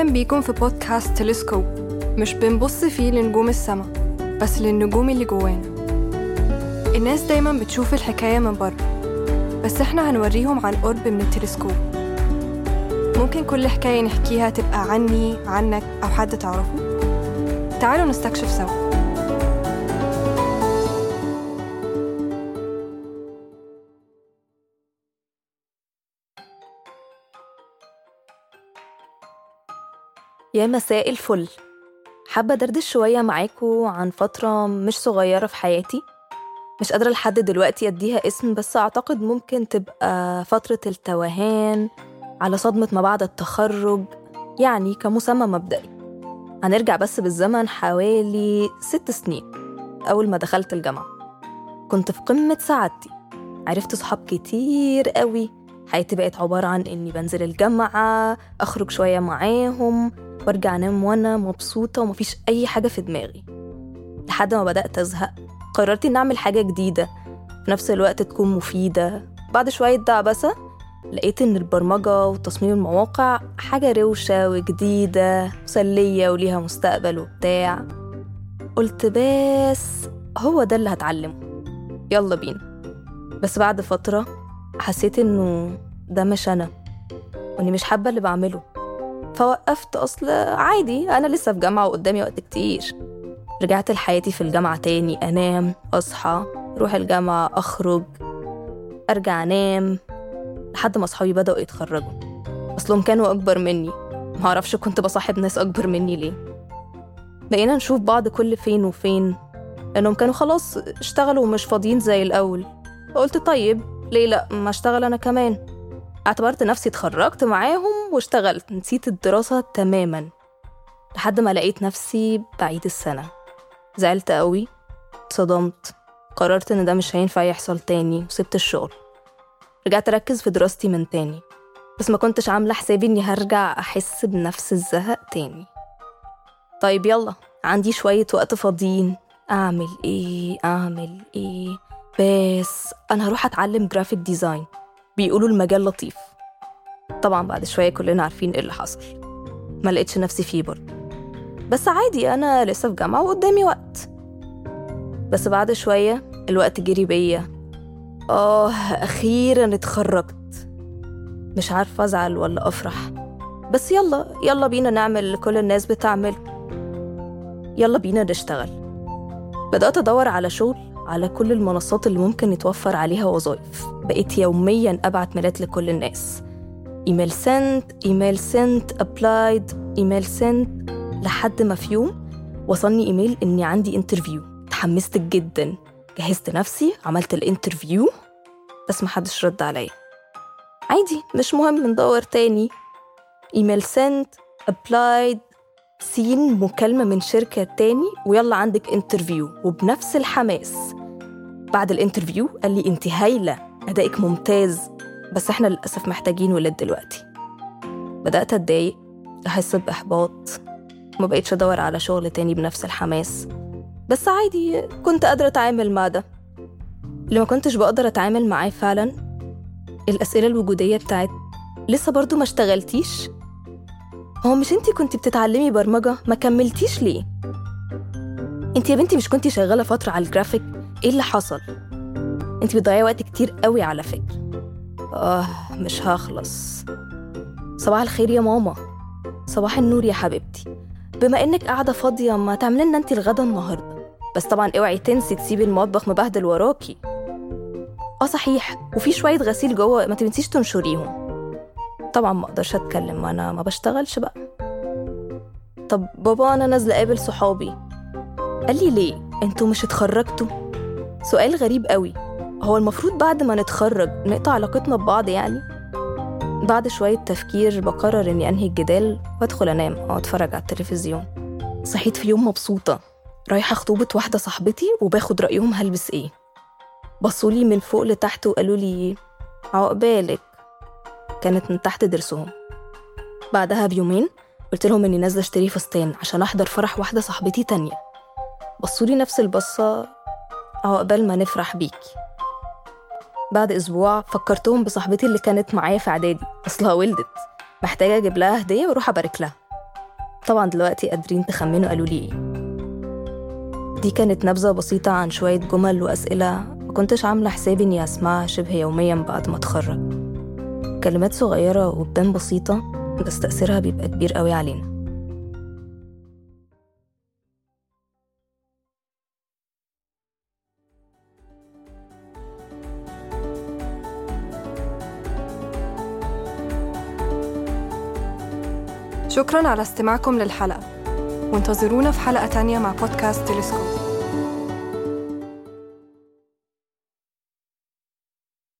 أهلا بيكم في بودكاست تلسكوب. مش بنبص فيه لنجوم السما بس للنجوم اللي جوانا. الناس دايما بتشوف الحكاية من بره بس إحنا هنوريهم عن قرب من التلسكوب. ممكن كل حكاية نحكيها تبقى عني عنك أو حد تعرفه؟ تعالوا نستكشف سوا. يا مساء الفل. حابة دردش شوية معاكم عن فترة مش صغيرة في حياتي. مش قادرة لحد دلوقتي أديها اسم بس أعتقد ممكن تبقى فترة التوهان على صدمة ما بعد التخرج يعني كمسمى مبدئي. هنرجع بس بالزمن حوالي ست سنين أول ما دخلت الجامعة. كنت في قمة سعادتي. عرفت صحاب كتير قوي. حياتي بقت عبارة عن إني بنزل الجامعة أخرج شوية معاهم وارجع انام وأنا مبسوطة ومفيش أي حاجة في دماغي. لحد ما بدأت أزهق قررت إني أعمل حاجة جديدة. في نفس الوقت تكون مفيدة. بعد شوية دعبسة لقيت إن البرمجة وتصميم المواقع حاجة روشة وجديدة مسلية وليها مستقبل وبتاع. قلت بس هو ده اللي هتعلمه. يلا بينا. بس بعد فترة حسيت إنه ده مش أنا وإني مش حابة اللي بعمله. فوقفت أصل عادي أنا لسه في جامعة وقدامي وقت كتير. رجعت لحياتي في الجامعة تاني أنام أصحى أروح الجامعة أخرج أرجع أنام لحد ما أصحابي بدأوا يتخرجوا. أصلهم كانوا أكبر مني. معرفش كنت بصاحب ناس أكبر مني ليه. بقينا نشوف بعض كل فين وفين. لأنهم كانوا خلاص اشتغلوا ومش فاضيين زي الأول. فقلت طيب ليه لأ؟ ما أشتغل أنا كمان. اعتبرت نفسي اتخرجت معاهم واشتغلت نسيت الدراسة تماما لحد ما لقيت نفسي بعيد السنة. زعلت قوي اتصدمت قررت إن ده مش هينفع يحصل تاني وسبت الشغل. رجعت أركز في دراستي من تاني بس ما كنتش عاملة حسابي إني هرجع أحس بنفس الزهق تاني. طيب يلا عندي شوية وقت فاضيين. أعمل إيه؟ أعمل إيه؟ بس أنا هروح أتعلم graphic design بيقولوا المجال لطيف. طبعا بعد شوية كلنا عارفين إيه اللي حصل ما لقيتش نفسي فيه برضه. بس عادي أنا لسه في جامعة وقدامي وقت. بس بعد شوية الوقت جري بيا. آه أخيرا اتخرجت. مش عارفة أزعل ولا أفرح. بس يلا يلا بينا نعمل اللي كل الناس بتعمله يلا بينا نشتغل. بدأت أدور على شغل على كل المنصات اللي ممكن يتوفر عليها وظائف. بقيت يوميا أبعت ميلات لكل الناس. email sent email sent applied email sent لحد ما في يوم وصلني إيميل إني عندي interview اتحمست جدا. جهزت نفسي عملت ال interview بس محدش رد عليا. عادي مش مهم ندور تاني. email sent applied seen مكالمة من شركة تاني ويلا عندك interview وبنفس الحماس. بعد ال interview قال لي انت هايلة أدائك ممتاز. بس إحنا للأسف محتاجين ولاد دلوقتي. بدأت أتضايق أحس بإحباط ما بقيتش أدور على شغل تاني بنفس الحماس. بس عادي كنت قادرة أتعامل مع ده. اللي ما كنتش بقدر أتعامل معاه فعلا الأسئلة الوجودية بتاعت لسه برضو ما اشتغلتيش؟ هو مش انتي كنتي بتتعلمي برمجة ما كملتيش ليه؟ انتي يا بنتي مش كنتي شغالة فترة على الجرافيك؟ إيه اللي حصل؟ انتي بتضيعي وقت كتير قوي على فكرة. آه مش هخلص. صباح الخير يا ماما. صباح النور يا حبيبتي. بما إنك قاعدة فاضية ما تعملي لنا أنتي الغدا النهاردة. بس طبعا اوعي تنسي تسيبي المطبخ مبهدل وراكي. آه صحيح. وفي شوية غسيل جوه ما تنسيش تنشريهم. طبعا ما أقدرش أتكلم وأنا ما بشتغلش بقى. طب بابا أنا نازلة أقابل صحابي. قال لي ليه؟ أنتوا مش اتخرجتوا؟ سؤال غريب قوي. هو المفروض بعد ما نتخرج نقطع علاقتنا ببعض يعني؟ بعد شوية تفكير بقرر إني أنهي الجدال وأدخل أنام أو أتفرج على التلفزيون. صحيت في يوم مبسوطة. رايحة خطوبة واحدة صاحبتي وباخد رأيهم هلبس إيه. بصولي من فوق لتحت وقالوا لي عقبالك. كانت من تحت ضرسهم بعدها بيومين قلت لهم إني نازلة أشتري فستان عشان أحضر فرح واحدة صاحبتي تانية. بصولي نفس البصة عقبال ما نفرح بيكي. بعد أسبوع فكرتهم بصاحبتي اللي كانت معايا في إعدادي. أصلها ولدت. محتاجة أجيب لها هدية وأروح أبارك لها. طبعا دلوقتي قادرين تخمنوا قالوا لي إيه. دي كانت نبذة بسيطة عن شوية جمل وأسئلة ما كنتش عاملة حسابي إني أسمعها شبه يوميا بعد ما أتخرج. كلمات صغيرة وبتبان بسيطة بس تأثيرها بيبقى كبير قوي علينا. شكرا على استماعكم للحلقة. وانتظرونا في حلقة تانية مع بودكاست تلسكوب.